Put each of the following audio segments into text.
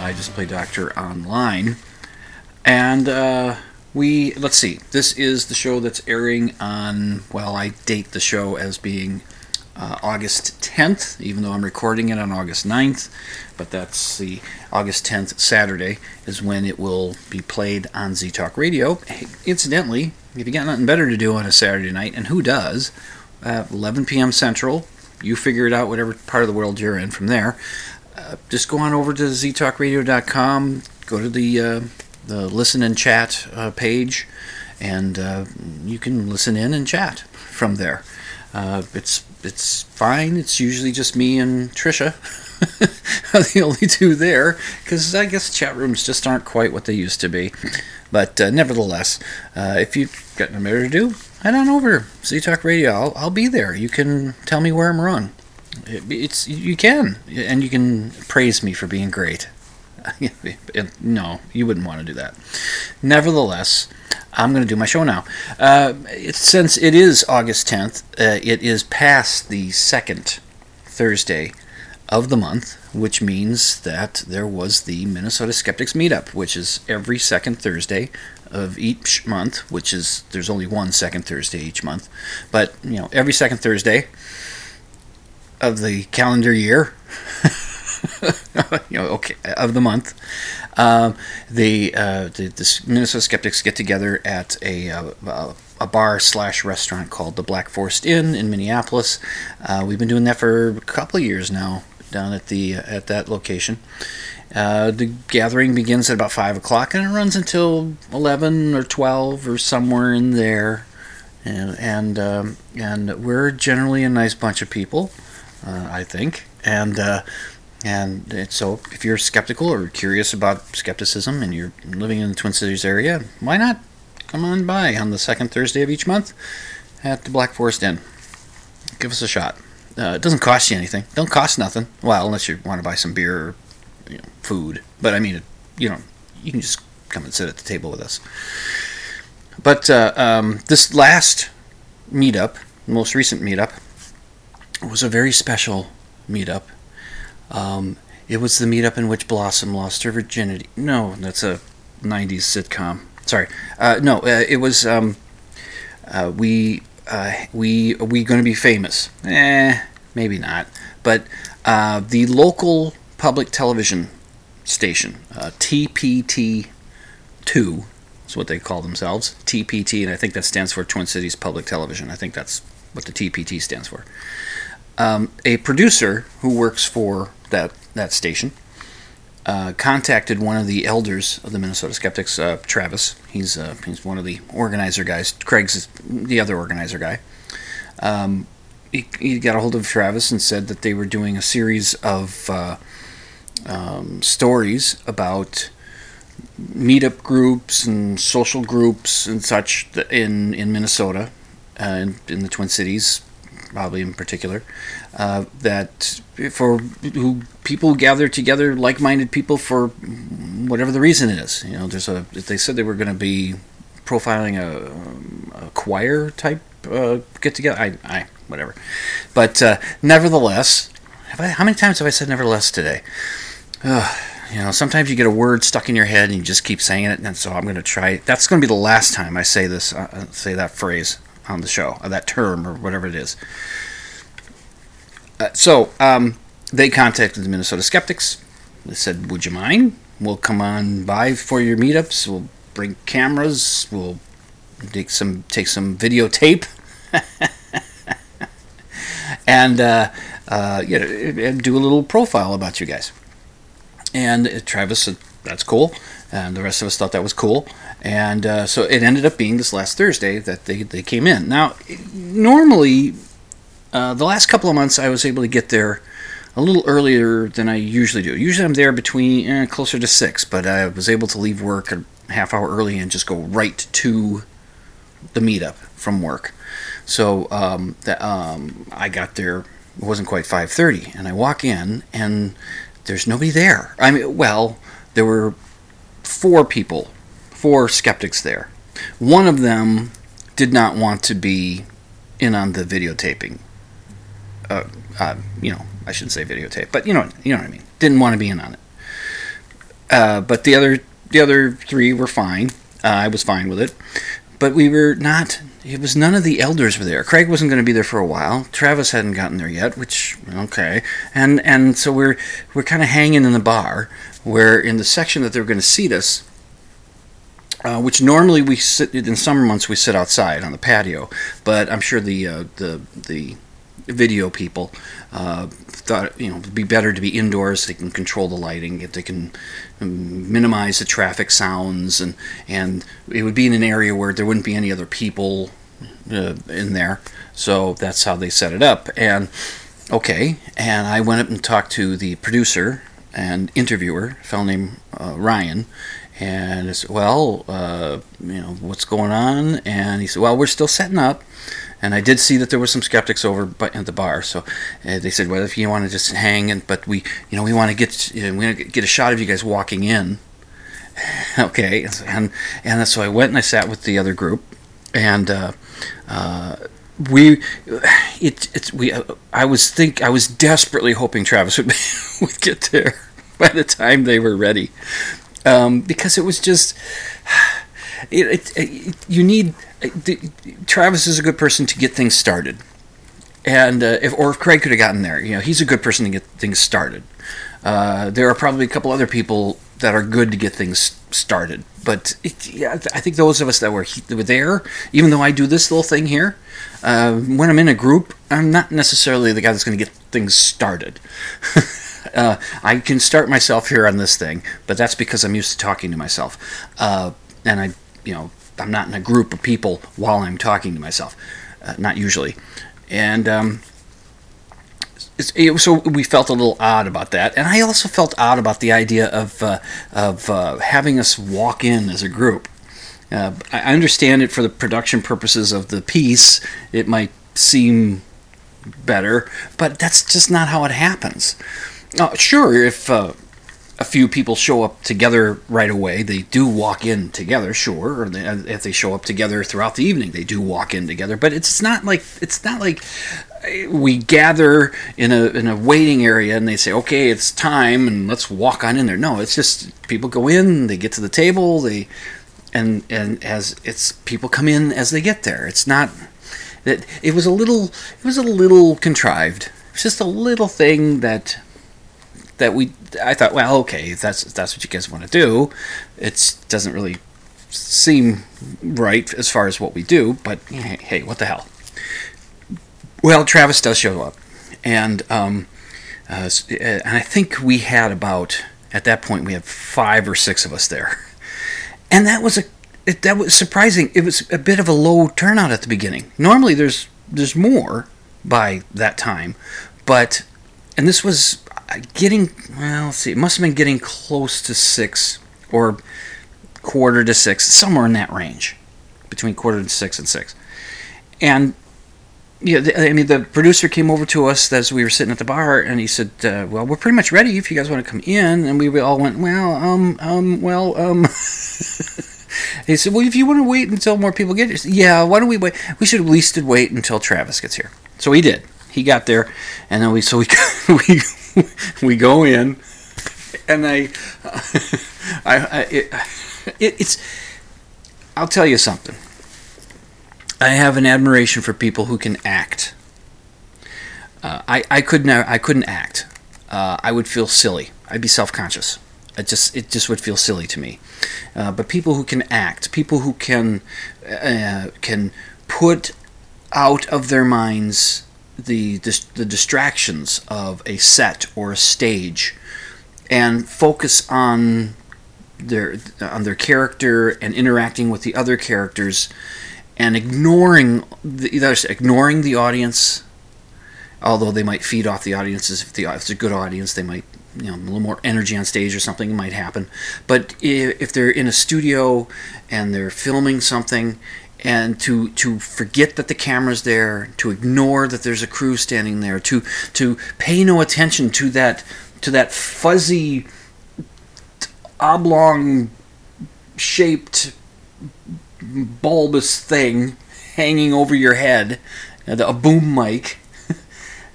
I just play doctor online. And uh, we, let's see, this is the show that's airing on, well, I date the show as being uh, August 10th, even though I'm recording it on August 9th. But that's the August 10th, Saturday, is when it will be played on Z Talk Radio. Hey, incidentally, if you got nothing better to do on a Saturday night, and who does, uh, 11 p.m. Central, you figure it out, whatever part of the world you're in from there. Uh, just go on over to ztalkradio.com, go to the uh, the listen and chat uh, page, and uh, you can listen in and chat from there. Uh, it's it's fine. It's usually just me and Trisha, are the only two there, because I guess chat rooms just aren't quite what they used to be. But nevertheless, if you've got nothing better to do, head on over Z Talk Radio. I'll, I'll be there. You can tell me where I'm wrong. It's you can, and you can praise me for being great. no, you wouldn't want to do that. Nevertheless, I'm going to do my show now. Uh, it, since it is August 10th, uh, it is past the second Thursday of the month, which means that there was the Minnesota Skeptics Meetup, which is every second Thursday of each month, which is there's only one second Thursday each month, but you know every second Thursday of the calendar year, you know, okay, of the month. Um, the, uh, the, the Minnesota Skeptics get together at a, uh, a bar slash restaurant called the Black Forest Inn in Minneapolis. Uh, we've been doing that for a couple of years now down at the at that location. Uh, the gathering begins at about five o'clock and it runs until eleven or twelve or somewhere in there. And and, um, and we're generally a nice bunch of people uh, I think. And uh, and so, if you're skeptical or curious about skepticism and you're living in the Twin Cities area, why not come on by on the second Thursday of each month at the Black Forest Inn? Give us a shot. Uh, it doesn't cost you anything. Don't cost nothing. Well, unless you want to buy some beer or you know, food. But I mean, you know, you can just come and sit at the table with us. But uh, um, this last meetup, most recent meetup, was a very special meetup. Um, it was the meetup in which Blossom lost her virginity. No, that's a 90s sitcom. Sorry. Uh, no, uh, it was um, uh, we uh, we we going to be famous. Eh, maybe not. But uh, the local public television station, uh, TPT two, is what they call themselves. TPT, and I think that stands for Twin Cities Public Television. I think that's what the TPT stands for um, a producer who works for that that station uh, contacted one of the elders of the Minnesota Skeptics, uh, Travis. He's uh, he's one of the organizer guys. Craig's the other organizer guy. Um, he, he, got a hold of Travis and said that they were doing a series of uh, um, stories about meetup groups and social groups and such in in Minnesota, uh, in, in the Twin Cities, probably in particular, uh, that for who people gather together, like-minded people for whatever the reason is. You know, there's a they said they were going to be profiling a, a choir type uh, get together. I, I whatever, but uh, nevertheless, I, how many times have I said nevertheless today? you know, sometimes you get a word stuck in your head and you just keep saying it, and so I'm going to try. That's going to be the last time I say this, uh, say that phrase on the show, that term, or whatever it is. Uh, so, um, they contacted the Minnesota Skeptics. They said, "Would you mind? We'll come on by for your meetups. We'll bring cameras. We'll take some take some videotape, and uh, uh, you know, do a little profile about you guys." And Travis said, "That's cool," and the rest of us thought that was cool. And uh, so it ended up being this last Thursday that they, they came in. Now, normally, uh, the last couple of months, I was able to get there a little earlier than I usually do. Usually, I'm there between eh, closer to six, but I was able to leave work a half hour early and just go right to the meetup from work. So um, that, um, I got there. It wasn't quite 5:30, and I walk in, and there's nobody there. I mean, well, there were four people, four skeptics there. One of them did not want to be in on the videotaping. Uh, uh, you know, I shouldn't say videotape, but you know, you know what I mean. Didn't want to be in on it. Uh, but the other, the other three were fine. Uh, I was fine with it, but we were not. It was none of the elders were there. Craig wasn't going to be there for a while. Travis hadn't gotten there yet, which okay, and and so we're we're kind of hanging in the bar, where in the section that they were going to seat us, uh, which normally we sit in summer months we sit outside on the patio, but I'm sure the uh, the the video people uh, thought you know it'd be better to be indoors. They can control the lighting. If they can um, minimize the traffic sounds, and and it would be in an area where there wouldn't be any other people uh, in there. So that's how they set it up. And okay, and I went up and talked to the producer and interviewer, a fellow named uh, Ryan, and I said, well, uh, you know, what's going on? And he said, well, we're still setting up. And I did see that there were some skeptics over at the bar, so uh, they said, well, if you want to just hang, and but we, you know, we want to get, you know, we want to get a shot of you guys walking in. okay, and and so I went and I sat with the other group, and uh, uh, we it it's we I was think I was desperately hoping Travis would would get there by the time they were ready, um, because it was just it, it, it you need Travis is a good person to get things started, and uh, if or if Craig could have gotten there, you know, he's a good person to get things started. Uh, there are probably a couple other people that are good to get things started, but it, yeah, I think those of us that were, were there, even though I do this little thing here, uh, when I'm in a group, I'm not necessarily the guy that's going to get things started. uh, I can start myself here on this thing, but that's because I'm used to talking to myself, uh, and I, you know, I'm not in a group of people while I'm talking to myself, uh, not usually, and. Um, it, so we felt a little odd about that, and I also felt odd about the idea of uh, of uh, having us walk in as a group. Uh, I understand it for the production purposes of the piece. It might seem better, but that's just not how it happens. Uh, sure, if uh, a few people show up together right away, they do walk in together. Sure, or they, uh, if they show up together throughout the evening, they do walk in together. But it's not like it's not like uh, we gather in a in a waiting area and they say, "Okay, it's time," and let's walk on in there. No, it's just people go in, they get to the table, they and and as it's people come in as they get there. It's not that it was a little it was a little contrived. It's just a little thing that that we I thought, well, okay, if that's if that's what you guys want to do. It doesn't really seem right as far as what we do, but hey, what the hell? Well, Travis does show up, and um, uh, and I think we had about at that point we had five or six of us there, and that was a it, that was surprising. It was a bit of a low turnout at the beginning. Normally, there's there's more by that time, but and this was getting well. Let's see, it must have been getting close to six or quarter to six, somewhere in that range, between quarter to six and six, and yeah, I mean, the producer came over to us as we were sitting at the bar, and he said, uh, "Well, we're pretty much ready if you guys want to come in." And we all went, "Well, um, um, well, um." he said, "Well, if you want to wait until more people get here, yeah, why don't we wait? We should at least wait until Travis gets here." So he did. He got there, and then we so we we we go in, and I, I, I it, it, it's. I'll tell you something I have an admiration for people who can act. Uh, I I couldn't I couldn't act. uh, I would feel silly. I'd be self-conscious. It just it just would feel silly to me. Uh, but people who can act, people who can uh, can put out of their minds the the distractions of a set or a stage, and focus on their on their character and interacting with the other characters, and ignoring the ignoring the audience. Although they might feed off the audiences if, the, if it's a good audience, they might you know a little more energy on stage or something might happen. But if they're in a studio and they're filming something and to to forget that the camera's there, to ignore that there's a crew standing there, to to pay no attention to that to that fuzzy oblong shaped bulbous thing hanging over your head, uh, a boom mic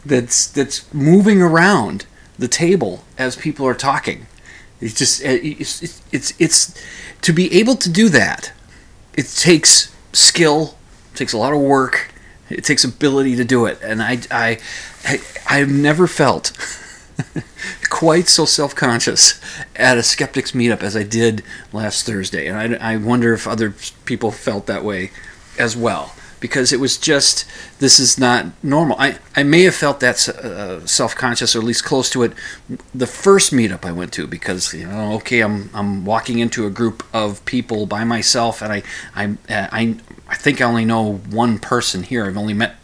that's that's moving around the table as people are talking. It's just uh, it's, it's it's, it's to be able to do that. It takes skill, it takes a lot of work, it takes ability to do it, and I I, I I've never felt quite so self-conscious at a skeptics meetup as I did last Thursday, and I, I wonder if other people felt that way as well because it was just this is not normal. I, I may have felt that uh, self conscious or at least close to it the first meetup I went to because you know okay I'm I'm walking into a group of people by myself and I I I I think I only know one person here. I've only met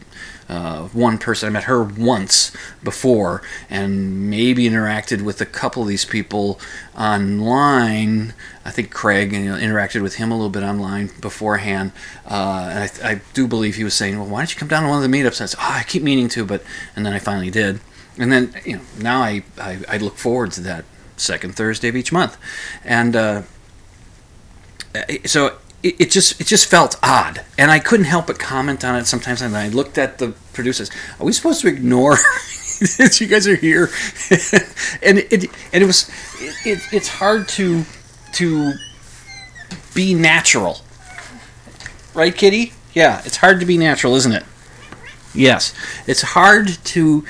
uh, one person. I met her once before and maybe interacted with a couple of these people online. I think Craig you know, interacted with him a little bit online beforehand. Uh, and I, I, do believe he was saying, well, why don't you come down to one of the meetups? And I said, oh, I keep meaning to, but, and then I finally did. And then, you know, now I, I, I look forward to that second Thursday of each month. And, uh, so it, it, just it just felt odd, and I couldn't help but comment on it sometimes. And I looked at the producers. Are we supposed to ignore that you guys are here? and it and it was it, it's hard to to be natural, right, Kitty? Yeah, it's hard to be natural, isn't it? Yes, it's hard to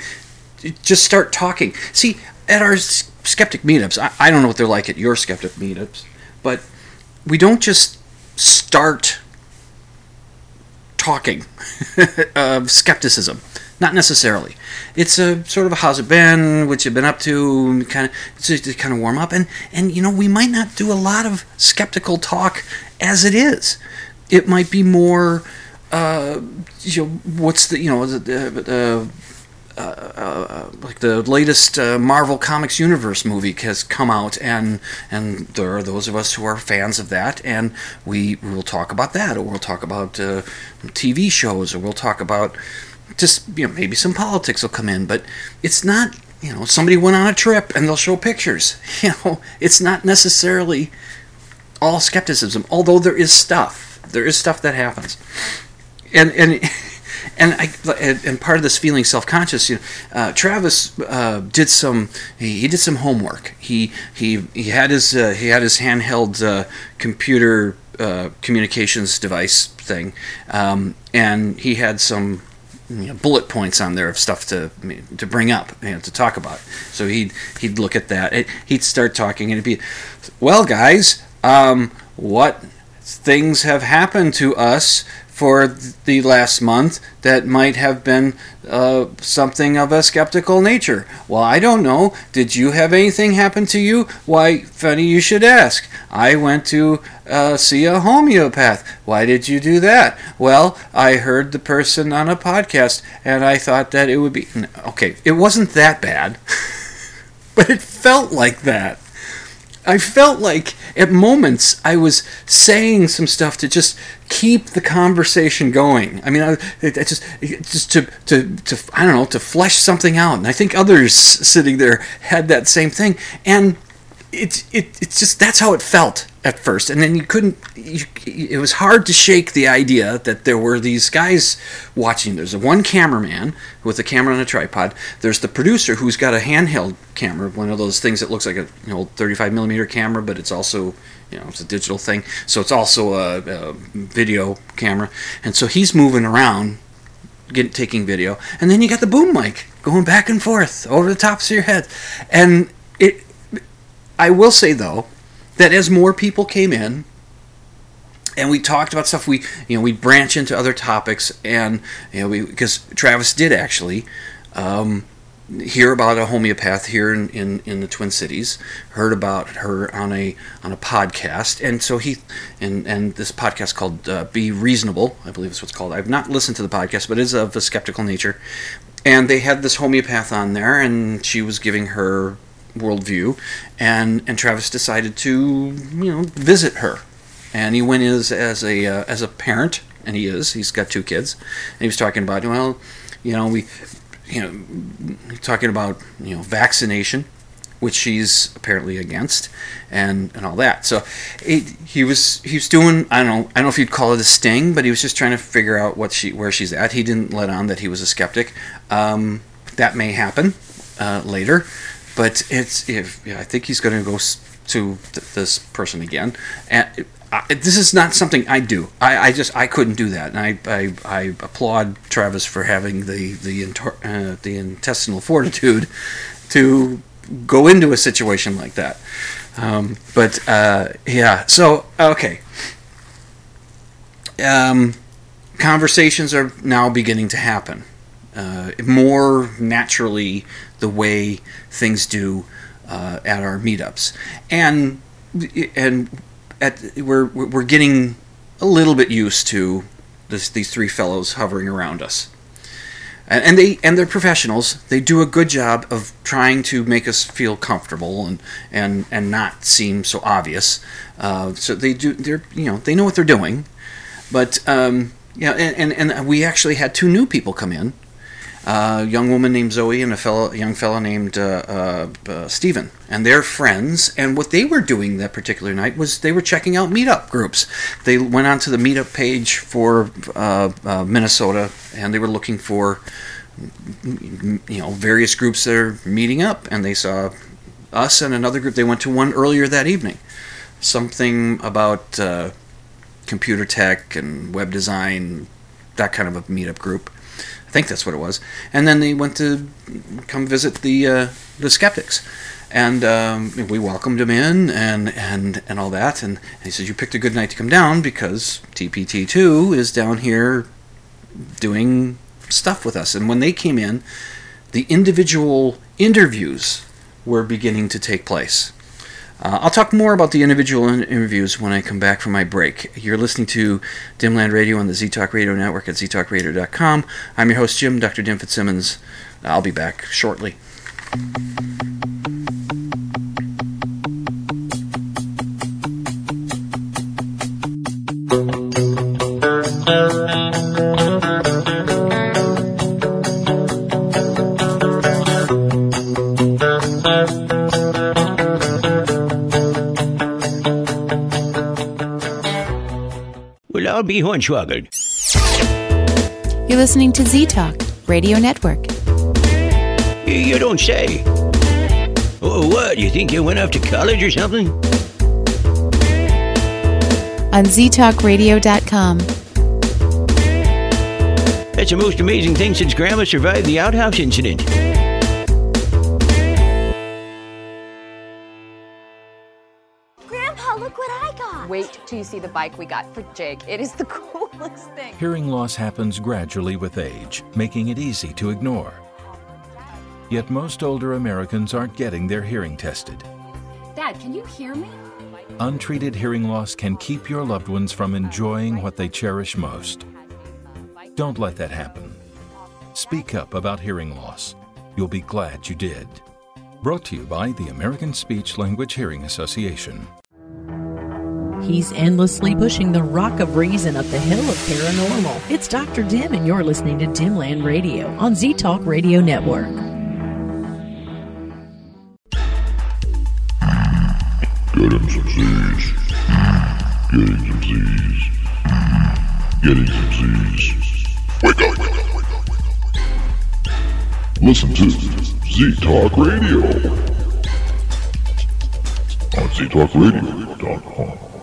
just start talking. See, at our skeptic meetups, I, I don't know what they're like at your skeptic meetups, but we don't just start talking of skepticism. Not necessarily. It's a sort of a how's it been, what you've been up to, kind of just to kind of warm up, and and you know we might not do a lot of skeptical talk as it is. It might be more, uh, you know, what's the you know the, the uh, uh, like the latest uh, Marvel Comics Universe movie has come out, and and there are those of us who are fans of that, and we will talk about that, or we'll talk about uh, TV shows, or we'll talk about just you know maybe some politics will come in, but it's not you know somebody went on a trip and they'll show pictures. You know, it's not necessarily all skepticism, although there is stuff. There is stuff that happens, and and. and I and part of this feeling self-conscious, you know, uh, Travis uh, did some he, he, did some homework. He he he had his uh, he had his handheld uh, computer uh, communications device thing, um, and he had some you know, bullet points on there of stuff to to bring up, you know, to talk about. So he'd he'd look at that. It, he'd start talking, and it'd be, well, guys, um, what things have happened to us for the last month that might have been uh, something of a skeptical nature. Well, I don't know. Did you have anything happen to you? Why, funny you should ask. I went to uh, see a homeopath. Why did you do that? Well, I heard the person on a podcast and I thought that it would be. Okay, it wasn't that bad, but it felt like that. I felt like at moments I was saying some stuff to just keep the conversation going. I mean, I, it, it just it, just to, to to I don't know to flesh something out. And I think others sitting there had that same thing. And it, it it's just that's how it felt at first. And then you couldn't you, it was hard to shake the idea that there were these guys watching. There's one cameraman with a camera on a tripod. There's the producer who's got a handheld camera one of those things that looks like a you know 35 millimeter camera but it's also you know it's a digital thing. So it's also a, a video camera. And so he's moving around get, taking video, and then you got the boom mic going back and forth over the tops of your head, and it. I will say though that as more people came in, and we talked about stuff, we you know we branch into other topics, and you know we because Travis did actually. Um, hear about a homeopath here in, in, in the Twin Cities. Heard about her on a on a podcast, and so he and and this podcast called uh, "Be Reasonable," I believe is what's called. I've not listened to the podcast, but it is of a skeptical nature. And they had this homeopath on there, and she was giving her worldview, and and Travis decided to you know visit her, and he went as as a uh, as a parent, and he is. He's got two kids, and he was talking about well, you know we you know, talking about you know vaccination, which she's apparently against, and and all that. So it, he was he was doing I don't know I don't know if you'd call it a sting, but he was just trying to figure out what she where she's at. He didn't let on that he was a skeptic. Um, that may happen uh, later, but it's if yeah, I think he's going to go to th- this person again, and I, this is not something I do. I, I, just I couldn't do that, and I, I, I applaud Travis for having the the uh, the intestinal fortitude to go into a situation like that. Um, but uh, yeah, so okay. Um, conversations are now beginning to happen uh, more naturally the way things do uh, at our meetups, and and at we're we're getting a little bit used to this, these three fellows hovering around us. And, and they and they're professionals. They do a good job of trying to make us feel comfortable and and and not seem so obvious. Uh, so they do. They're you know they know what they're doing, but um, yeah. And, and and we actually had two new people come in a young woman named Zoe and a fellow, young fellow named uh, uh, uh, Stephen, and they're friends. And what they were doing that particular night was they were checking out meetup groups. They went onto the meetup page for uh, uh, Minnesota, and they were looking for you know various groups that are meeting up, and they saw us and another group. They went to one earlier that evening, something about computer tech and web design, that kind of a meetup group I think that's what it was. And then they went to come visit the uh, the skeptics, and um, we welcomed him in and and and all that. And, and, he said, "You picked a good night to come down because TPT two is down here doing stuff with us." And when they came in, the individual interviews were beginning to take place. Uh, I'll talk more about the individual interviews when I come back from my break. You're listening to Dimland Radio on the ZTalk Radio Network at ztalkradio.com. I'm your host, Jim, Dr. Dim Fitzsimmons. I'll be back shortly. I'll be hornswoggled. You're listening to Z Talk Radio Network. You don't say. Oh, what? You think you went off to college or something? On ztalkradio.com. That's the most amazing thing since Grandma survived the outhouse incident. Till you see the bike we got for Jake. It is the coolest thing. Hearing loss happens gradually with age, making it easy to ignore. Yet most older Americans aren't getting their hearing tested. Dad, can you hear me? Untreated hearing loss can keep your loved ones from enjoying what they cherish most. Don't let that happen. Speak up about hearing loss. You'll be glad you did. Brought to you by the American Speech Language Hearing Association. He's endlessly pushing the rock of reason up the hill of paranormal. It's Dr. Dim, and you're listening to Dimland Radio on Z Talk Radio Network. Get him some Z's. Getting some Z's. Getting some Z's. Wake up! Listen to Z Talk Radio on ztalkradio.com.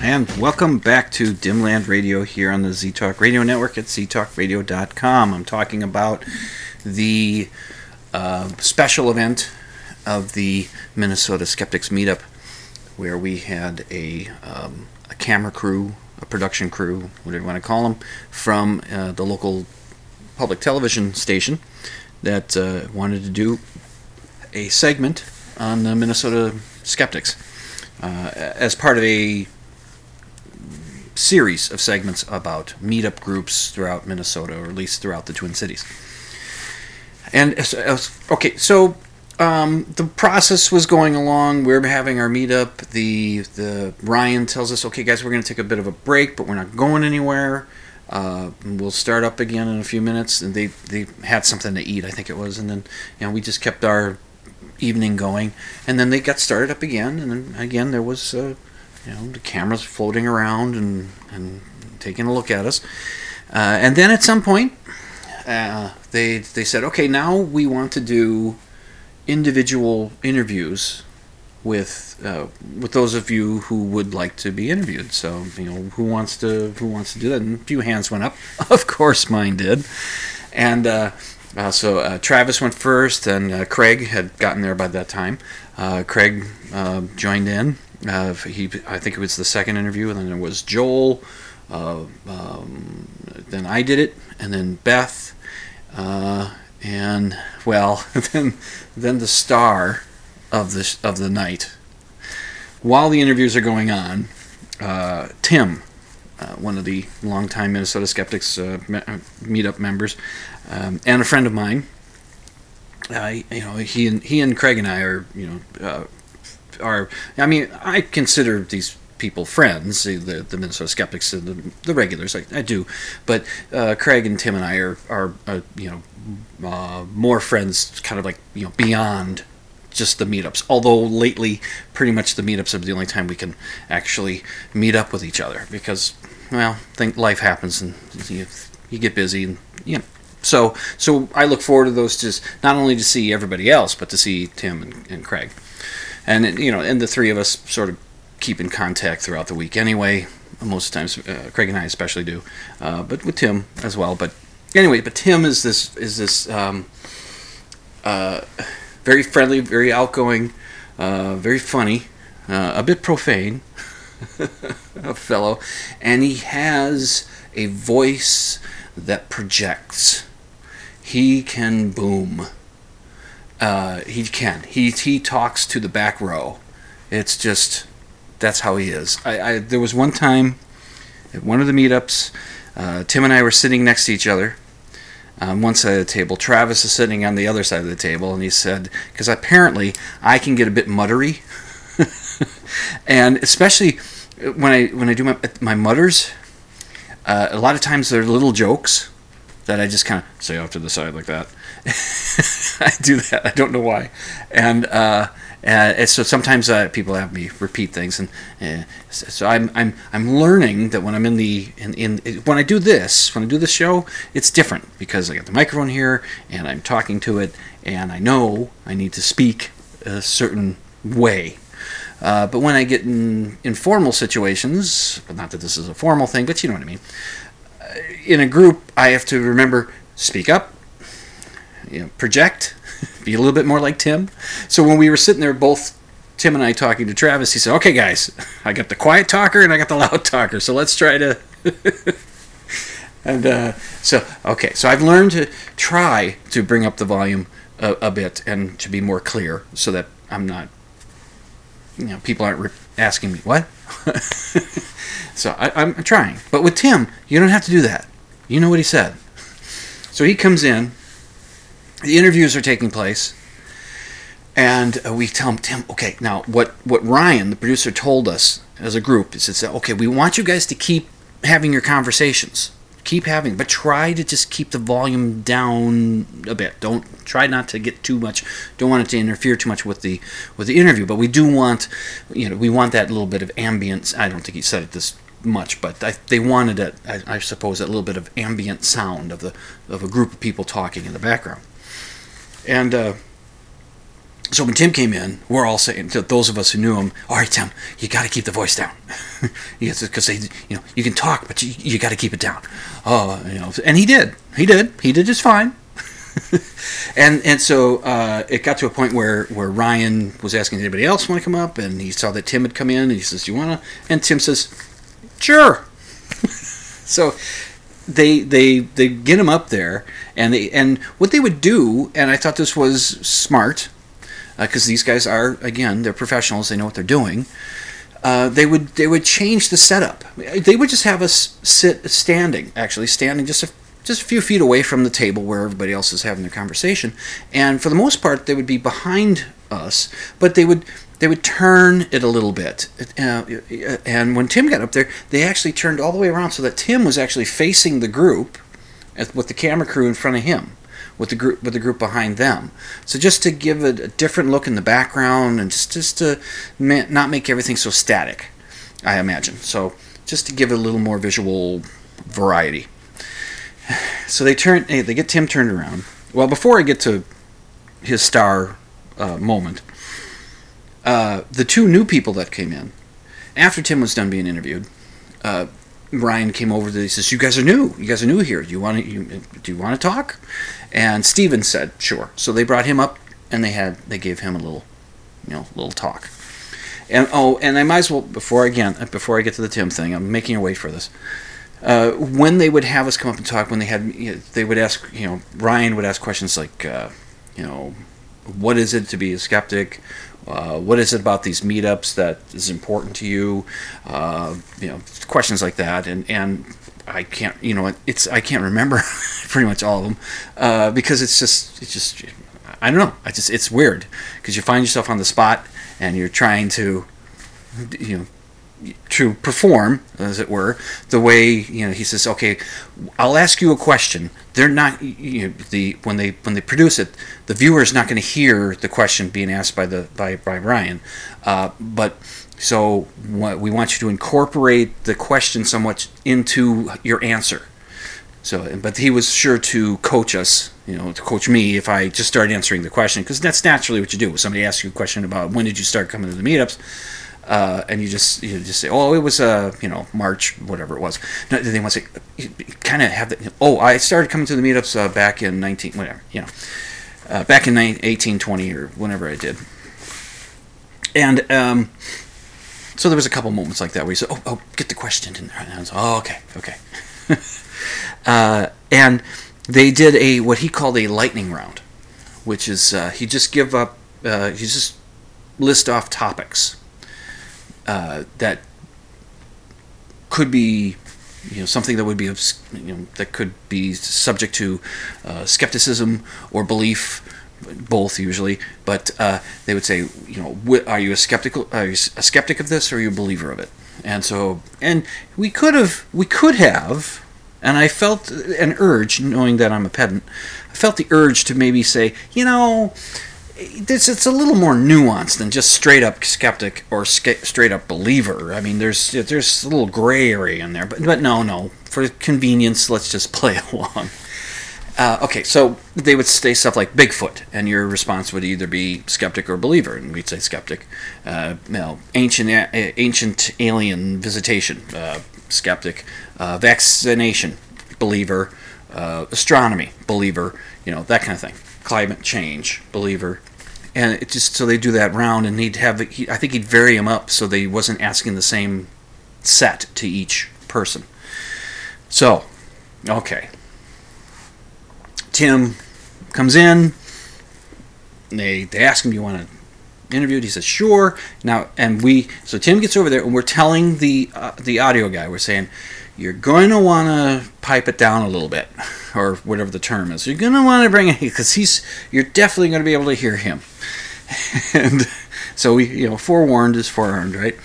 And welcome back to Dimland Radio here on the Z Talk Radio Network at ztalkradio.com. I'm talking about the uh, special event of the Minnesota Skeptics Meetup, where we had a, um, a camera crew, a production crew, whatever you want to call them, from uh, the local public television station that uh, wanted to do a segment on the Minnesota Skeptics uh, as part of a series of segments about meetup groups throughout Minnesota, or at least throughout the Twin Cities. And as- as- okay, so um, the process was going along. We are having our meetup. The the Ryan tells us, okay, guys, we're going to take a bit of a break, but we're not going anywhere. Uh, we'll start up again in a few minutes. And they they had something to eat, I think it was, and then you know we just kept our evening going, and then they got started up again, and then again there was. Uh, you know, the cameras floating around and, and taking a look at us. Uh, and then at some point, uh, they they said, okay, now we want to do individual interviews with uh, with those of you who would like to be interviewed. So you know, who wants to who wants to do that? And a few hands went up. Of course, mine did. And uh, uh, so uh, Travis went first, and Craig had gotten there by that time. Craig joined in. Uh, he, I think it was the second interview, and then it was Joel. Uh, um, then I did it, and then Beth, uh, and well, then then the star of the of the night. While the interviews are going on, uh, Tim, uh, one of the longtime Minnesota Skeptics uh, me- meetup members, um, and a friend of mine. You know, he and he and Craig and I are you know are. I mean, I consider these people friends, the the, Minnesota Skeptics and the, the regulars. I, I do, but uh, Craig and Tim and I are are uh, you know uh, more friends, kind of like you know beyond just the meetups. Although lately, pretty much the meetups are the only time we can actually meet up with each other because, well, think life happens and you, you get busy and you know. So, so I look forward to those just not only to see everybody else, but to see Tim and, and Craig, and it- you know, and the three of us sort of keep in contact throughout the week anyway. Most of the times, uh, Craig and I especially do, uh, but with Tim as well. But anyway, but Tim is this is this um, uh, very friendly, very outgoing, uh, very funny, uh, a bit profane, a fellow, and he has a voice that projects. He can boom. Uh, he can. He he talks to the back row. It's just that's how he is. I, I there was one time at one of the meetups, uh, Tim and I were sitting next to each other on one side of the table. Travis is sitting on the other side of the table, and he said, because apparently I can get a bit muttery, and especially when I when I do my my mutters, uh, a lot of times they're little jokes that I just kind of say off to the side like that. I do that. I don't know why, and. Uh, and so sometimes uh, people have me repeat things, and uh, so I'm I'm I'm learning that when I'm in the in, in when I do this when I do this show, it's different because I got the microphone here and I'm talking to it, and I know I need to speak a certain way. Uh, but when I get in informal situations, not that this is a formal thing, but you know what I mean. uh, In a group, I have to remember speak up, you know, project, be a little bit more like Tim. So when we were sitting there, both Tim and I talking to Travis, he said, "Okay, guys, I got the quiet talker and I got the loud talker. So let's try to." and uh, so, okay, so I've learned to try to bring up the volume a, a bit and to be more clear, so that I'm not, you know, people aren't re- asking me what. so I, I'm trying, but with Tim, you don't have to do that. You know what he said. So he comes in the interviews are taking place and uh, we tell him tim okay now what what ryan the producer told us as a group is that okay we want you guys to keep having your conversations. Keep having but try to just keep the volume down a bit. Don't try not to get too much don't want it to interfere too much with the with the interview but we do want you know we want that little bit of ambience. I don't think he said it this much, but I, they wanted it, I, I suppose, a little bit of ambient sound of the of a group of people talking in the background. And uh, so when Tim came in, we're all saying to those of us who knew him, "All right, Tim, you got to keep the voice down, because you know, you can talk, but you, you got to keep it down." Oh, you know, and he did. He did. He did just fine. and and so uh, it got to a point where where Ryan was asking anybody else want to come up, and he saw that Tim had come in, and he says, "Do you want to?" And Tim says, "Sure." so they they they get him up there, and they and what they would do, and I thought this was smart because these guys are again they're professionals they know what they're doing uh, they would they would change the setup. They would just have us sit standing actually standing just a just a few feet away from the table where everybody else is having their conversation and for the most part they would be behind us but they would they would turn it a little bit uh, and when tim got up there they actually turned all the way around so that tim was actually facing the group with the camera crew in front of him with the group with the group behind them. So just to give it a different look in the background and just just to ma- not make everything so static, I imagine. So just to give it a little more visual variety. So they turn they get Tim turned around. Well, before I get to his star uh, moment, uh, the two new people that came in after Tim was done being interviewed. Uh, Ryan came over to. He says, "You guys are new. You guys are new here. Do you want to? You, do you want to talk?" And Steven said, "Sure." So they brought him up, and they had they gave him a little, you know, little talk. And oh, and I might as well before again before I get to the Tim thing, I'm making a way for this. Uh, when they would have us come up and talk, when they had you know, they would ask, you know, Ryan would ask questions like, uh, you know, what is it to be a skeptic? Uh, what is it about these meetups that is important to you? Uh, you know, questions like that, and and I can't, you know, it's I can't remember pretty much all of them uh, because it's just it's just I don't know. I just it's weird because you find yourself on the spot and you're trying to, you know, to perform, as it were, the way you know he says, "Okay, I'll ask you a question." They're not you know, the when they when they produce it, the viewer is not going to hear the question being asked by the by by Ryan, uh, but so we want you to incorporate the question somewhat into your answer. So, but he was sure to coach us, you know, to coach me if I just started answering the question, because that's naturally what you do. Somebody asks you a question about when did you start coming to the meetups, uh, and you just you just say, oh, it was uh, you know March, whatever it was. No, they want to say, kind of have the, oh, I started coming to the meetups uh, back in 19, whatever, you know, uh, back in 19, 18, 20 or whenever I did. And um, so there was a couple moments like that where you said, oh, oh, get the question in there. And I was, oh, okay, okay. uh, and they did a what he called a lightning round, which is uh, he just give up, he just list off topics uh, that could be you know something that would be you know that could be subject to uh, skepticism or belief both usually but uh, they would say you know are you a skeptical are you a skeptic of this or are you a believer of it? And so and we could have we could have and I felt an urge knowing that I'm a pedant I felt the urge to maybe say you know this it's a little more nuanced than just straight up skeptic or straight up believer. I mean, there's there's a little gray area in there, but but no, no. For convenience, let's just play along. Uh, okay, so they would say stuff like Bigfoot, and your response would either be skeptic or believer, and we'd say skeptic. Uh, you know, ancient ancient alien visitation, uh, skeptic. Uh, vaccination, believer. Uh, astronomy, believer. You know that kind of thing. Climate change, believer and it just so they do that round, and he'd have he, I think he'd vary them up so they wasn't asking the same set to each person. So, okay, Tim comes in. They they ask him, "Do you want to interview?" He says, "Sure." Now, and we so Tim gets over there, and we're telling the uh, the audio guy, we're saying, "You're going to want to pipe it down a little bit." or whatever the term is. You're gonna want to bring it because he's you're definitely going to be able to hear him. and so we, you know, forewarned is forearmed, right?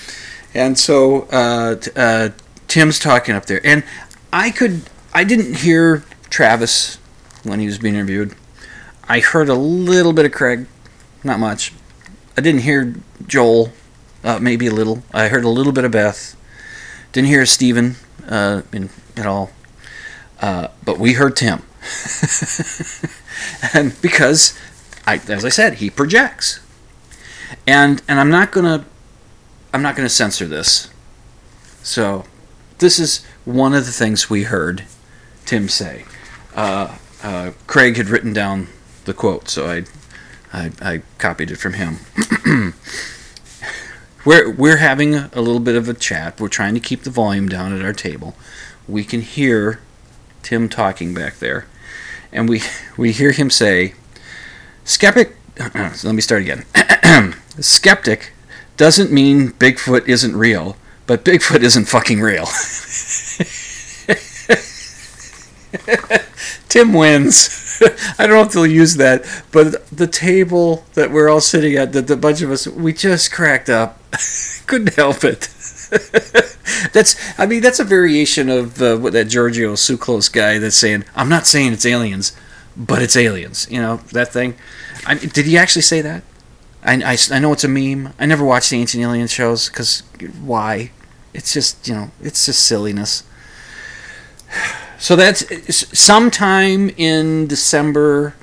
And so uh, uh, Tim's talking up there, and I could, I didn't hear Travis when he was being interviewed. I heard a little bit of Craig, not much. I didn't hear Joel, uh, maybe a little. I heard a little bit of Beth. Didn't hear Stephen uh, in, at all. Uh, but we heard Tim. and because, I, as I said, he projects. and and I'm not gonna I'm not gonna censor this. So, this is one of the things we heard Tim say. Uh, uh, Craig had written down the quote, so I I, I copied it from him. we're we're having a little bit of a chat. We're trying to keep the volume down at our table. We can hear Tim talking back there, and we we hear him say, "Skeptic." let me start again. Skeptic doesn't mean Bigfoot isn't real, but Bigfoot isn't fucking real. Tim wins. I don't know if they'll use that, but the table that we're all sitting at, that the bunch of us, we just cracked up. Couldn't help it. that's, I mean, that's a variation of uh, what that Giorgio Tsoukalos guy that's saying, I'm not saying it's aliens, but it's aliens. You know, that thing. I, did he actually say that? I, I, I know it's a meme. I never watched the Ancient Alien shows because why? It's just, you know, it's just silliness. So that's sometime in December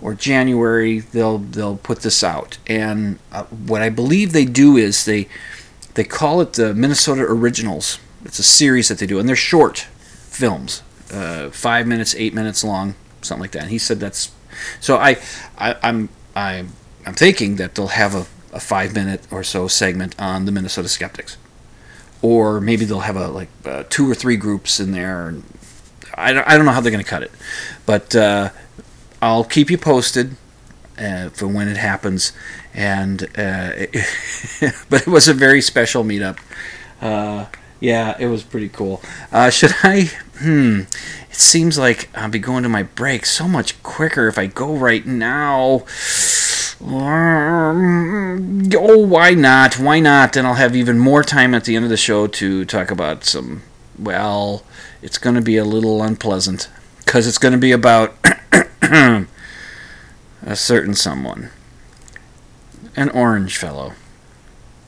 or January they'll they'll put this out. And uh, what I believe they do is they they call it the Minnesota Originals. It's a series that they do, and they're short films, uh, five minutes, eight minutes long, something like that. And he said that's so. I, I I'm I I'm thinking that they'll have a, a five minute or so segment on the Minnesota Skeptics, or maybe they'll have a like uh, two or three groups in there. I don't, I don't know how they're going to cut it, but uh, I'll keep you posted uh, for when it happens. And uh, it, but it was a very special meetup. Yeah, it was pretty cool. Uh, should I? Hmm. It seems like I'll be going to my break so much quicker if I go right now. Oh, why not? Why not? Then I'll have even more time at the end of the show to talk about some. Well, it's going to be a little unpleasant because it's going to be about a certain someone, an orange fellow.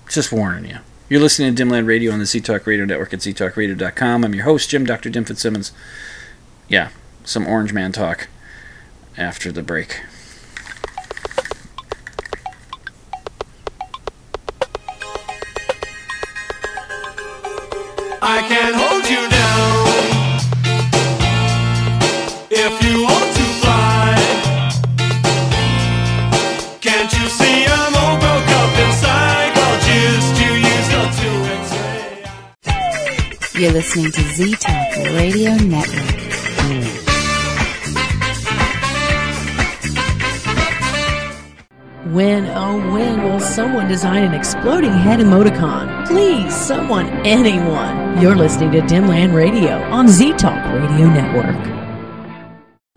Just warning you. You're listening to Dimland Radio on the Z Talk Radio Network at ztalkradio.com. I'm your host, Jim Dr. Dim Fitzsimmons. Yeah, some Orange Man talk after the break. I can hold you now if you want You're listening to Z Talk Radio Network. When, oh, when will someone design an exploding head emoticon? Please, someone, anyone. You're listening to Dimland Radio on Z Talk Radio Network.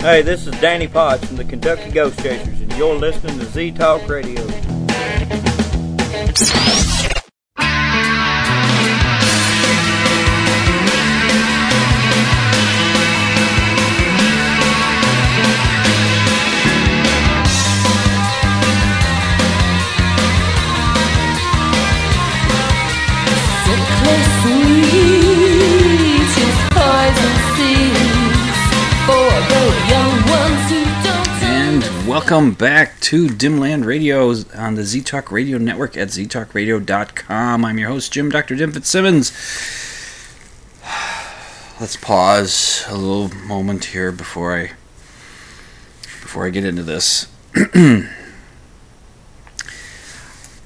Hey, this is Danny Potts from the Kentucky Ghost Chasers, and you're listening to Z Talk Radio. Welcome back to Dimland Radio on the Z Talk Radio Network at ztalkradio.com. I'm your host, Jim Dr. Dim Fitzsimmons. Let's pause a little moment here before I before I get into this.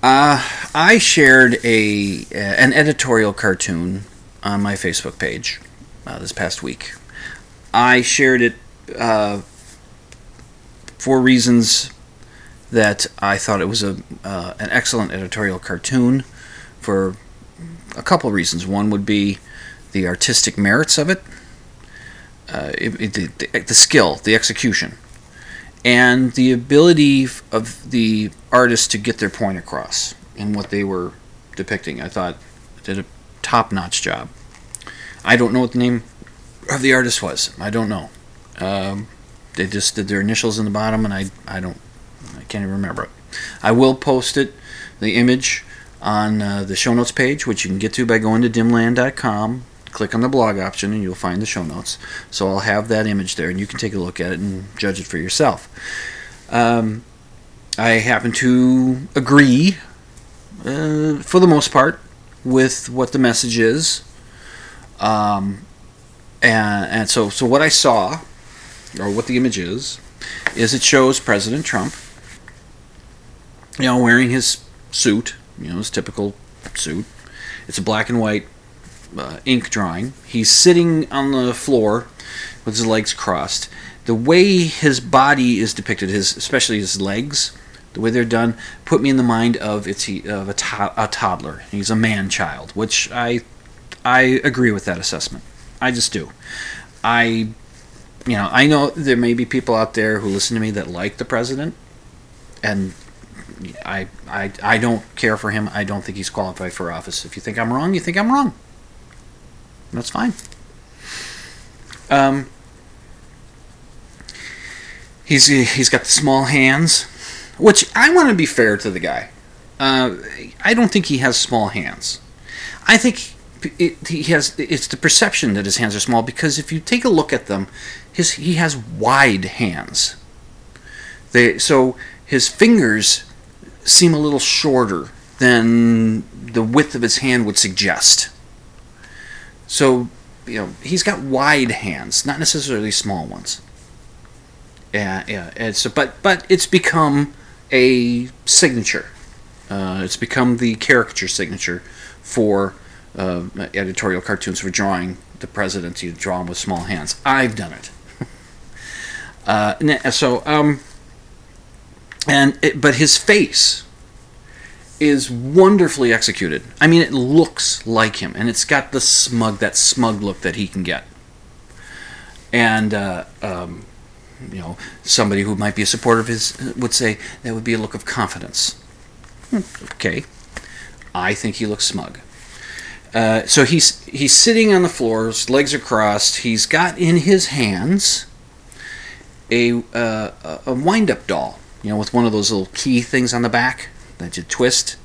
uh, I shared a an editorial cartoon on my Facebook page uh, this past week. I shared it uh, for reasons that I thought it was a uh, an excellent editorial cartoon for a couple reasons. One would be the artistic merits of it, uh, it, it the, the skill, the execution. and the ability of the artist to get their point across in what they were depicting. I thought did a top-notch job. I don't know what the name of the artist was. I don't know. Um, they just did their initials in the bottom, and I I don't I can't even remember it. I will post it, the image, on uh, the show notes page, which you can get to by going to dimland.com. Click on the blog option, and you'll find the show notes. So I'll have that image there, and you can take a look at it and judge it for yourself. Um, I happen to agree, uh, for the most part, with what the message is. Um, and, and so, so what I saw, or what the image is, is it shows President Trump, you know, wearing his suit, you know, his typical suit. It's a black and white uh, ink drawing. He's sitting on the floor with his legs crossed. The way his body is depicted, his especially his legs, the way they're done, put me in the mind of it's of a, to- a toddler. He's a man child, which I I agree with that assessment. I just do. I you know I know there may be people out there who listen to me that like the president, and I I I don't care for him. I don't think he's qualified for office. If you think I'm wrong, you think I'm wrong. That's fine. Um, he's he's got the small hands, which I want to be fair to the guy. Uh, I don't think he has small hands. I think it, he has. It's the perception that his hands are small because if you take a look at them, his he has wide hands. They so his fingers seem a little shorter than the width of his hand would suggest. So, you know, he's got wide hands, not necessarily small ones. Yeah, yeah. And so, but but it's become a signature. Uh, it's become the caricature signature for uh, editorial cartoons for drawing the president. You draw him with small hands. I've done it. uh, so, um, and it, but his face is wonderfully executed. I mean, it looks like him, and it's got the smug, that smug look that he can get. And uh, um, you know, somebody who might be a supporter of his would say that would be a look of confidence. Hmm, Okay, I think he looks smug. Uh, so he's he's sitting on the floor, his legs are crossed. He's got in his hands a uh, a- wind up doll, you know, with one of those little key things on the back that you twist,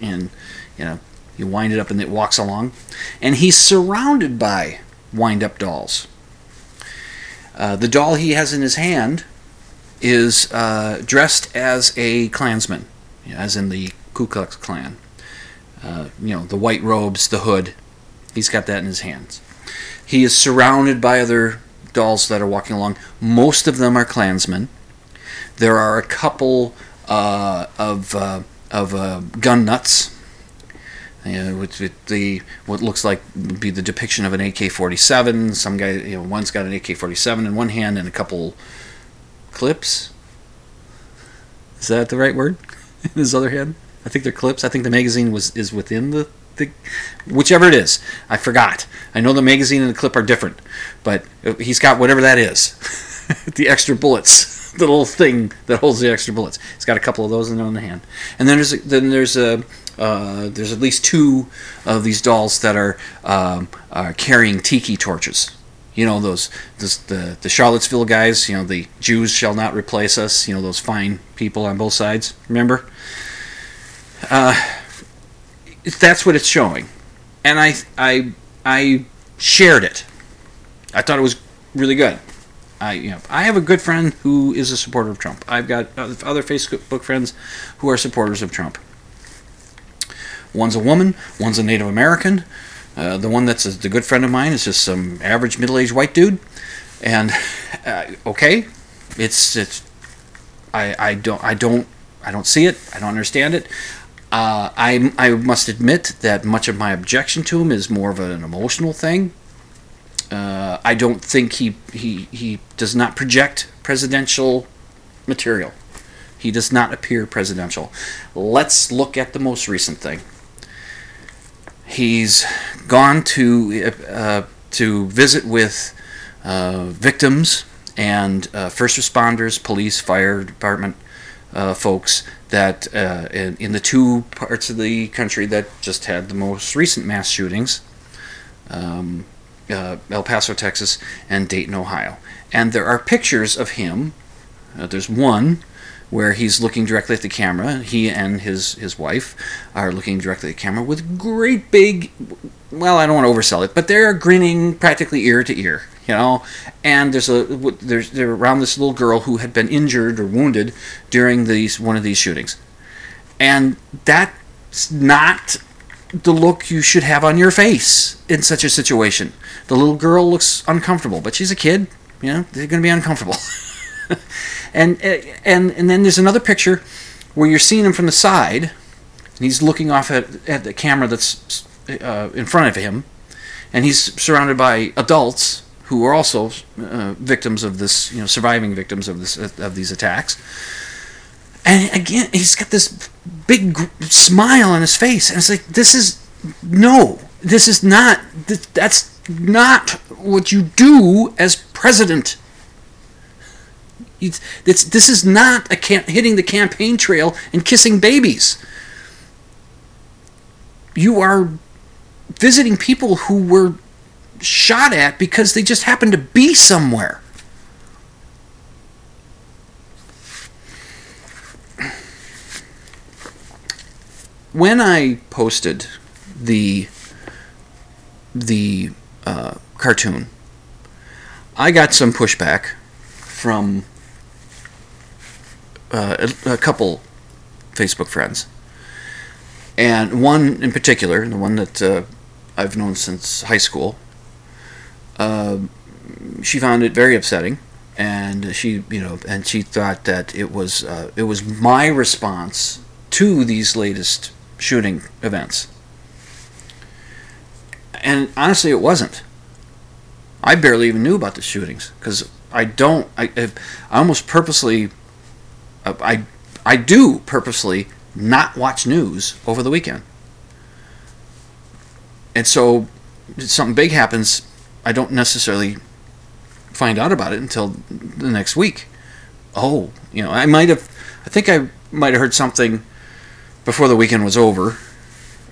and you know you wind it up and it walks along. And he's surrounded by wind up dolls. Uh, the doll he has in his hand is uh, dressed as a Klansman, as in the Ku Klux Klan. Uh, you know, the white robes, the hood. He's got that in his hands. He is surrounded by other dolls that are walking along. Most of them are Klansmen. There are a couple uh, of uh, of uh, gun nuts, with, with the what looks like would be the depiction of an AK-47. Some guy, you know, one's got an AK-47 in one hand and a couple clips. Is that the right word? In his other hand, I think they're clips. I think the magazine was is within the, the whichever it is. I forgot. I know the magazine and the clip are different, but he's got whatever that is. the extra bullets, the little thing that holds the extra bullets. He's got a couple of those in on the hand, and then there's then there's a uh, there's at least two of these dolls that are um, are carrying tiki torches. You know those, those the the Charlottesville guys. You know the Jews shall not replace us. You know those fine people on both sides. Remember? Uh, that's what it's showing, and I I I shared it. I thought it was really good. I you know I have a good friend who is a supporter of Trump. I've got other Facebook friends who are supporters of Trump. One's a woman, one's a Native American. Uh, the one that's a, the good friend of mine is just some average middle-aged white dude. And uh, okay, it's it's I I don't I don't I don't see it. I don't understand it. Uh, I I must admit that much of my objection to him is more of an emotional thing. Uh, I don't think he, he he does not project presidential material. He does not appear presidential. Let's look at the most recent thing. He's gone to uh, to visit with uh, victims and uh, first responders, police, fire department uh, folks that uh, in, in the two parts of the country that just had the most recent mass shootings. Um, uh, El Paso, Texas, and Dayton, Ohio. And there are pictures of him. Uh, there's one where he's looking directly at the camera. He and his, his wife are looking directly at the camera with great big, well, I don't want to oversell it, but they're grinning practically ear to ear, you know. And there's a there's they're around this little girl who had been injured or wounded during these one of these shootings, and that's not the look you should have on your face in such a situation. The little girl looks uncomfortable, but she's a kid. You know, they're going to be uncomfortable. and and and then there's another picture where you're seeing him from the side, and he's looking off at, at the camera that's uh, in front of him, and he's surrounded by adults who are also uh, victims of this, you know, surviving victims of this of these attacks. And again, he's got this big gr- smile on his face, and it's like this is no, this is not. This, that's not what you do as president. It's, this is not a hitting the campaign trail and kissing babies. You are visiting people who were shot at because they just happened to be somewhere. When I posted the the uh, cartoon, I got some pushback from uh, a, a couple Facebook friends, and one in particular, the one that uh, I've known since high school. Uh, she found it very upsetting, and she, you know, and she thought that it was uh, it was my response to these latest shooting events. And honestly, it wasn't. I barely even knew about the shootings because I don't. I, I almost purposely. I I do purposely not watch news over the weekend. And so, something big happens, I don't necessarily find out about it until the next week. Oh, you know, I might have. I think I might have heard something before the weekend was over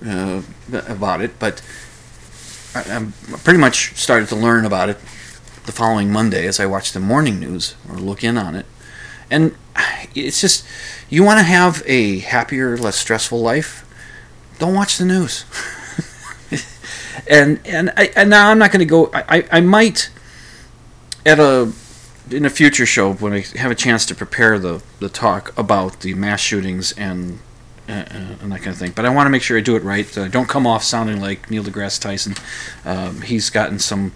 uh, about it, but I, I pretty much started to learn about it the following Monday as I watched the morning news or look in on it. And it's just, you want to have a happier, less stressful life, don't watch the news. and and I, and now I'm not going to go. I, I might at a in a future show when I have a chance to prepare the the talk about the mass shootings and uh, and that kind of thing. But I want to make sure I do it right. Uh, don't come off sounding like Neil deGrasse Tyson. Um, he's gotten some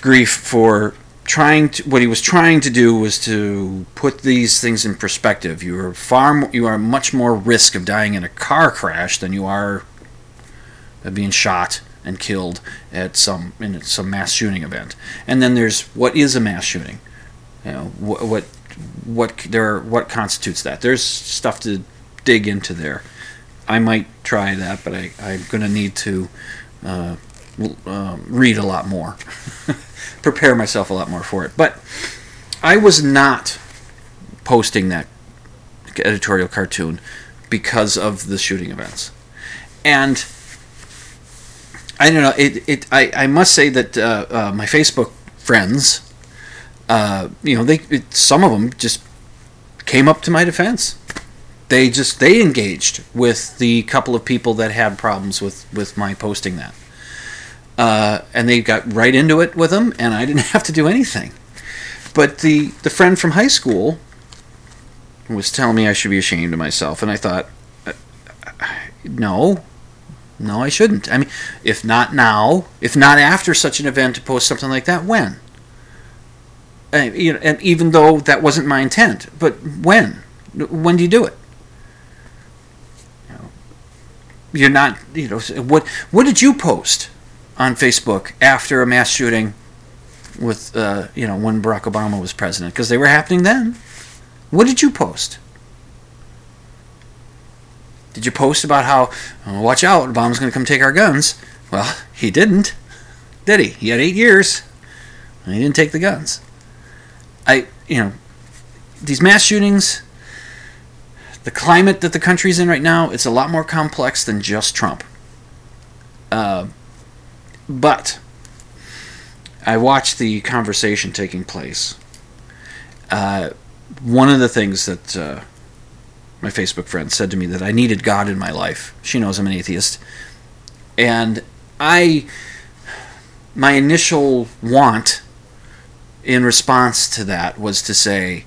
grief for trying to what he was trying to do was to put these things in perspective. You are far you are much more risk of dying in a car crash than you are of being shot and killed at some in some mass shooting event. And then there's what is a mass shooting? You know what what what there what constitutes that? There's stuff to dig into there. I might try that, but I, I'm going to need to uh, uh, read a lot more, prepare myself a lot more for it. But I was not posting that editorial cartoon because of the shooting events. And I don't know. It, it I, I must say that uh, uh, my Facebook friends, uh, you know, they it, some of them just came up to my defense. They just they engaged with the couple of people that had problems with with my posting that, uh, and they got right into it with them, and I didn't have to do anything. But the the friend from high school was telling me I should be ashamed of myself, and I thought, uh, no, no, I shouldn't. I mean, if not now, if not after such an event to post something like that, when? And, you know, and even though that wasn't my intent, but when? When do you do it? You're not, you know, what what did you post on Facebook after a mass shooting with, uh, you know, when Barack Obama was president? Because they were happening then. What did you post? Did you post about how, oh, watch out, Obama's going to come take our guns? Well, he didn't, did he? He had eight years, and he didn't take the guns. I, you know, these mass shootings, the climate that the country's in right now, it's a lot more complex than just Trump. Uh, but I watched the conversation taking place. Uh, one of the things that uh, my Facebook friend said to me that I needed God in my life. She knows I'm an atheist. And I, my initial want in response to that was to say,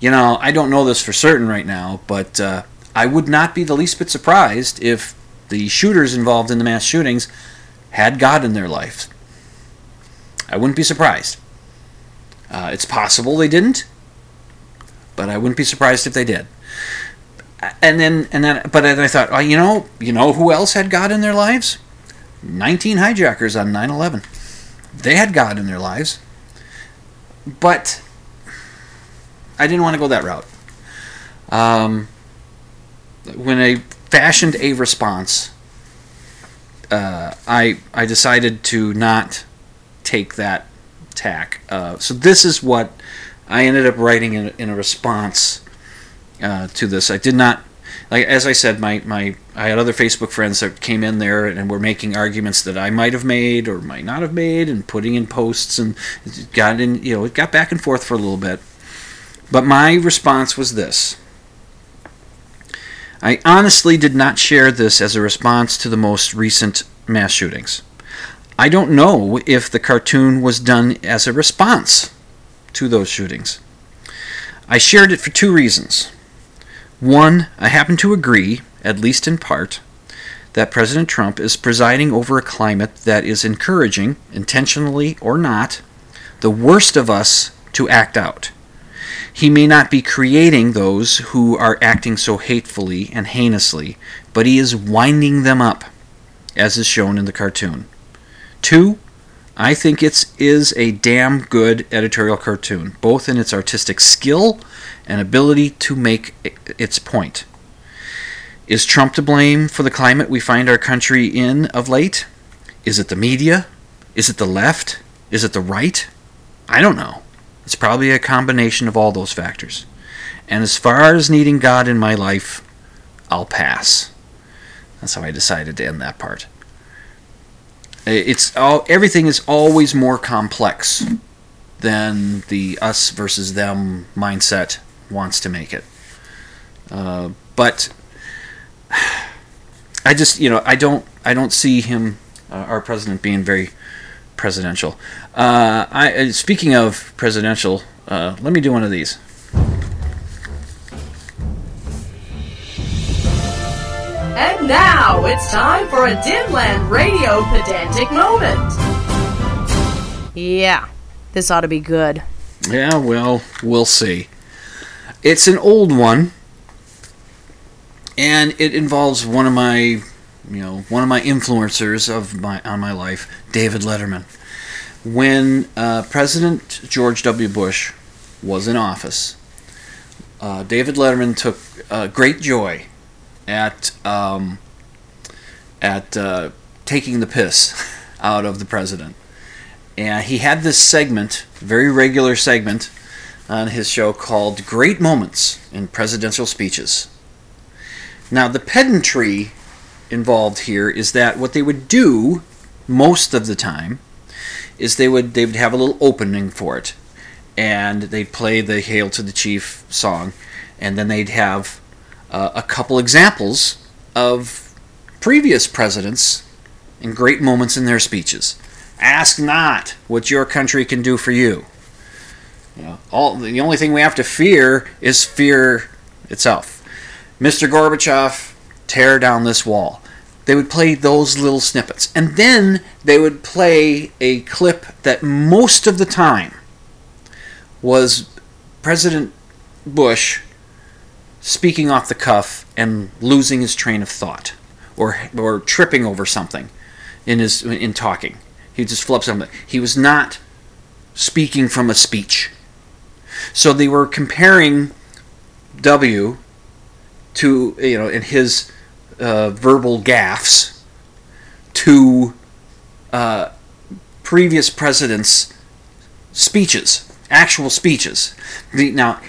you know, I don't know this for certain right now, but uh, I would not be the least bit surprised if the shooters involved in the mass shootings had God in their life. I wouldn't be surprised. Uh, it's possible they didn't, but I wouldn't be surprised if they did. And then, and then, but then I thought, oh, you know, you know who else had God in their lives? 19 hijackers on 9/11. They had God in their lives, but I didn't want to go that route. Um, when I fashioned a response, uh, I I decided to not take that tack. Uh, so this is what I ended up writing in, in a response uh, to this. I did not, like as I said, my, my I had other Facebook friends that came in there and were making arguments that I might have made or might not have made, and putting in posts and got in, you know, it got back and forth for a little bit. But my response was this. I honestly did not share this as a response to the most recent mass shootings. I don't know if the cartoon was done as a response to those shootings. I shared it for two reasons. One, I happen to agree, at least in part, that President Trump is presiding over a climate that is encouraging, intentionally or not, the worst of us to act out. He may not be creating those who are acting so hatefully and heinously, but he is winding them up, as is shown in the cartoon. Two, I think it is a damn good editorial cartoon, both in its artistic skill and ability to make its point. Is Trump to blame for the climate we find our country in of late? Is it the media? Is it the left? Is it the right? I don't know. It's probably a combination of all those factors. And as far as needing God in my life, I'll pass. That's how I decided to end that part. It's all everything is always more complex than the us versus them mindset wants to make it. Uh, but I just you know I don't I don't see him uh, our president being very presidential. Uh, I uh, speaking of presidential, uh, let me do one of these. And now it's time for a Dimland Radio pedantic moment. Yeah, this ought to be good. Yeah, well, we'll see. It's an old one, and it involves one of my, you know, one of my influencers of my on my life, David Letterman. When uh, President George W. Bush was in office, uh, David Letterman took uh, great joy at um, at uh, taking the piss out of the president. And he had this segment, very regular segment, on his show called Great Moments in Presidential Speeches. Now, the pedantry involved here is that what they would do most of the time is they would they would have a little opening for it and they'd play the hail to the chief song and then they'd have uh, a couple examples of previous presidents and great moments in their speeches. Ask not what your country can do for you. you know, all the only thing we have to fear is fear itself. Mr. Gorbachev, tear down this wall. They would play those little snippets, and then they would play a clip that most of the time was President Bush speaking off the cuff and losing his train of thought or or tripping over something in his in talking. He just flips something. He was not speaking from a speech. So they were comparing W to you know in his uh, verbal gaffes to uh, previous presidents' speeches actual speeches. The, now,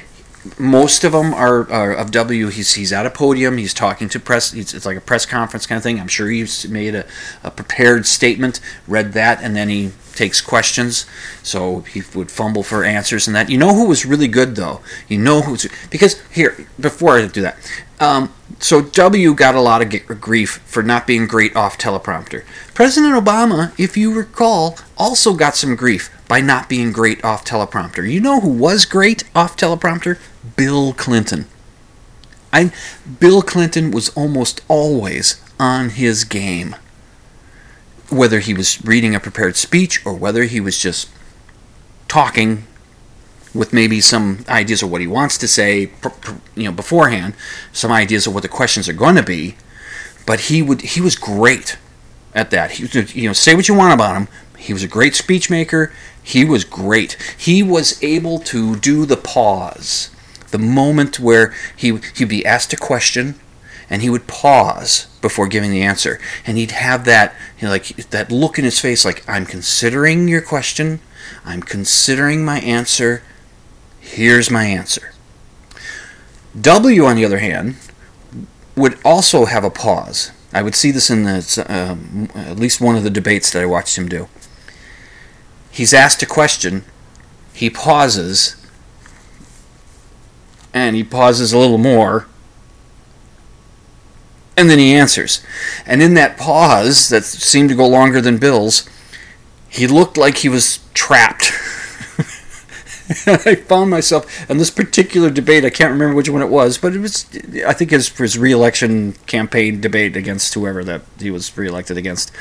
most of them are, are of W. He's he's at a podium. He's talking to press. It's, it's like a press conference kind of thing. I'm sure he's made a, a prepared statement, read that, and then he takes questions. So he would fumble for answers and that. You know who was really good though. You know who's because here before I do that. Um, so W got a lot of grief for not being great off teleprompter. President Obama, if you recall, also got some grief by not being great off teleprompter. You know who was great off teleprompter? Bill Clinton. I Bill Clinton was almost always on his game. Whether he was reading a prepared speech or whether he was just talking with maybe some ideas of what he wants to say, you know, beforehand, some ideas of what the questions are going to be, but he would he was great at that. He you know, say what you want about him. He was a great speech maker. He was great. He was able to do the pause, the moment where he he'd be asked a question, and he would pause before giving the answer, and he'd have that you know, like that look in his face, like I'm considering your question, I'm considering my answer. Here's my answer. W, on the other hand, would also have a pause. I would see this in the, um, at least one of the debates that I watched him do. He's asked a question, he pauses, and he pauses a little more, and then he answers. And in that pause, that seemed to go longer than Bill's, he looked like he was trapped. I found myself in this particular debate. I can't remember which one it was, but it was, I think, his his reelection campaign debate against whoever that he was reelected against.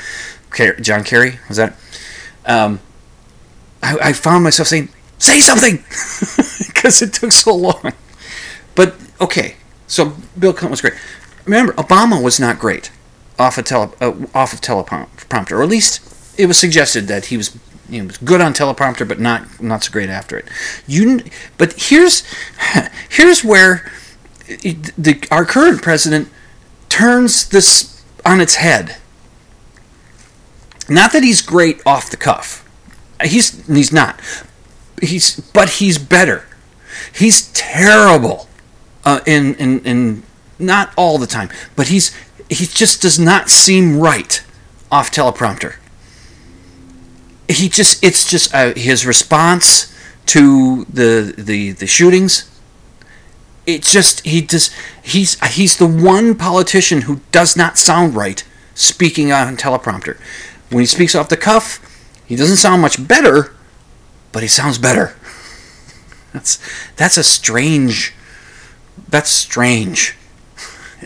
John Kerry was that? Um, I, I found myself saying, "Say something," because it took so long. But okay, so Bill Clinton was great. Remember, Obama was not great off of tele uh, off of teleprompter, or at least it was suggested that he was you know, was good on teleprompter, but not not so great after it. You, but here's here's where the our current president turns this on its head. Not that he's great off the cuff. He's he's not. He's but he's better. He's terrible uh, in in in not all the time, but he's he just does not seem right off teleprompter. He just it's just uh, his response to the the the shootings it just he just he's he's the one politician who does not sound right speaking on teleprompter. When he speaks off the cuff he doesn't sound much better but he sounds better. That's that's a strange that's strange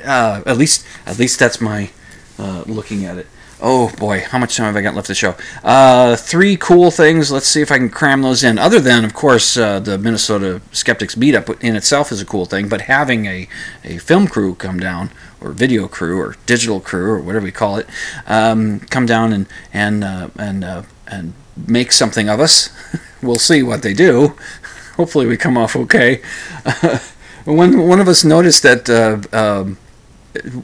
uh, at least at least that's my uh, looking at it Oh boy, how much time have I got left to show? Uh, three cool things. Let's see if I can cram those in. Other than, of course, uh, the Minnesota Skeptics meetup in itself is a cool thing, but having a, a film crew come down, or video crew, or digital crew, or whatever we call it, um, come down and and uh, and uh, and make something of us. we'll see what they do. Hopefully, we come off okay. one one of us noticed that. Uh, um,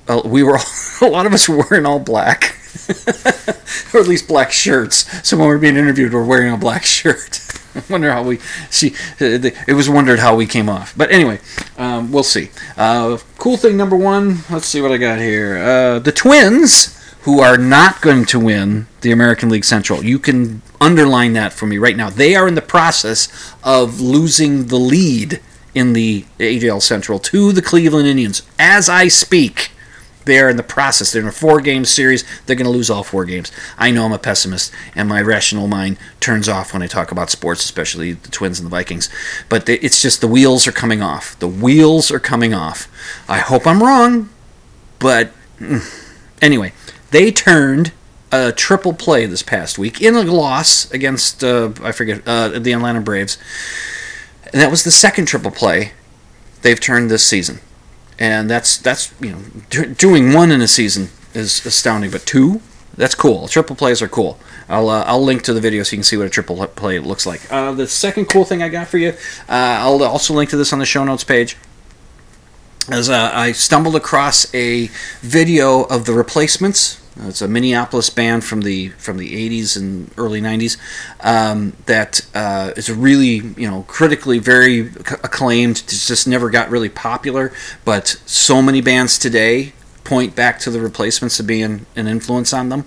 uh, we were all, a lot of us were wearing all black, or at least black shirts. So when we were being interviewed, we're wearing a black shirt. I wonder how we see. It was wondered how we came off, but anyway, um, we'll see. Uh, cool thing number one. Let's see what I got here. Uh, the Twins, who are not going to win the American League Central. You can underline that for me right now. They are in the process of losing the lead in the AJL Central to the Cleveland Indians as I speak. They are in the process. They're in a four game series. They're going to lose all four games. I know I'm a pessimist, and my rational mind turns off when I talk about sports, especially the Twins and the Vikings. But it's just the wheels are coming off. The wheels are coming off. I hope I'm wrong, but mm. anyway, they turned a triple play this past week in a loss against, uh, I forget, uh, the Atlanta Braves. And that was the second triple play they've turned this season. And that's that's you know do- doing one in a season is astounding, but two that's cool. Triple plays are cool. I'll uh, I'll link to the video so you can see what a triple play looks like. Uh, the second cool thing I got for you, uh, I'll also link to this on the show notes page. As uh, I stumbled across a video of the replacements It's a Minneapolis band from the from the 80s and early 90s um, that uh, is really you know critically very acclaimed. It's just never got really popular, but so many bands today point back to the replacements of being an influence on them.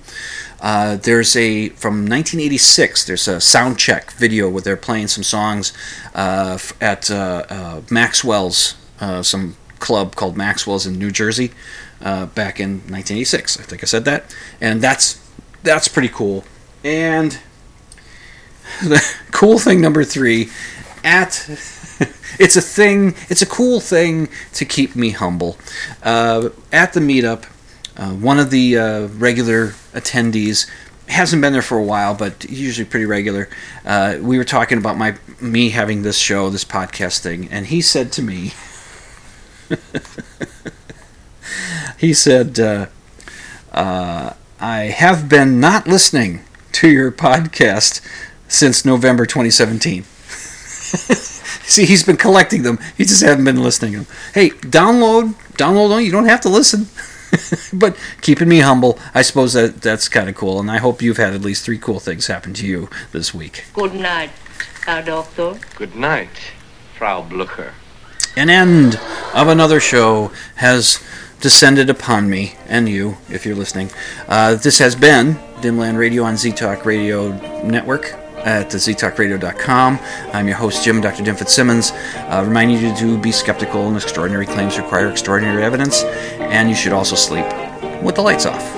Uh, there's a from 1986. There's a sound check video where they're playing some songs uh, at uh, uh, Maxwell's, uh, some club called Maxwell's in New Jersey, back in 1986. I think I said that, and that's that's pretty cool. And the cool thing number three, at it's a thing. It's a cool thing to keep me humble. at the meetup uh, one of the uh, regular attendees hasn't been there for a while, but usually pretty regular. Uh, we were talking about my me having this show, this podcast thing, and he said to me, he said, uh, uh, "I have been not listening to your podcast since November 2017." See, he's been collecting them. He just hasn't been listening to them. Hey, download, download them. You don't have to listen. but keeping me humble, I suppose that that's kind of cool. And I hope you've had at least three cool things happen to you this week. Good night, Herr Doctor. Good night, Frau Blucher. An end of another show has descended upon me and you, if you're listening. Uh, this has been Dimland Radio on Z Talk Radio Network at the ztalkradio.com. I'm your host, Jim, Dr. Dim Fitzsimmons, uh, reminding you to be skeptical and extraordinary claims require extraordinary evidence, and you should also sleep with the lights off.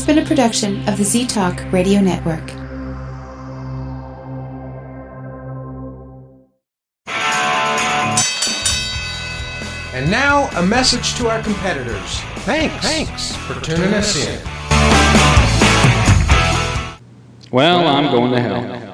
Has been a production of the Z Talk Radio Network. And now, a message to our competitors. Thanks. Thanks for tuning us in. Well, I'm going to hell.